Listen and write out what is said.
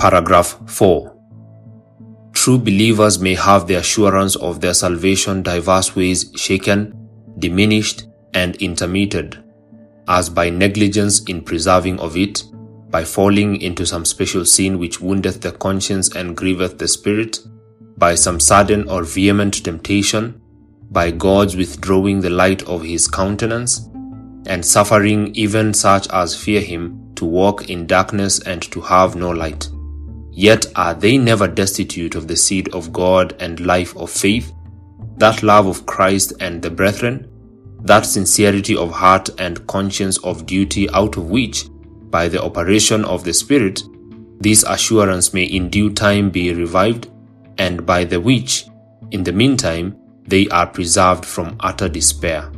Paragraph 4. True believers may have the assurance of their salvation diverse ways shaken, diminished, and intermitted, as by negligence in preserving of it, by falling into some special sin which woundeth the conscience and grieveth the spirit, by some sudden or vehement temptation, by God's withdrawing the light of his countenance, and suffering even such as fear him to walk in darkness and to have no light. Yet are they never destitute of the seed of God and life of faith, that love of Christ and the brethren, that sincerity of heart and conscience of duty out of which, by the operation of the Spirit, this assurance may in due time be revived, and by the which, in the meantime, they are preserved from utter despair.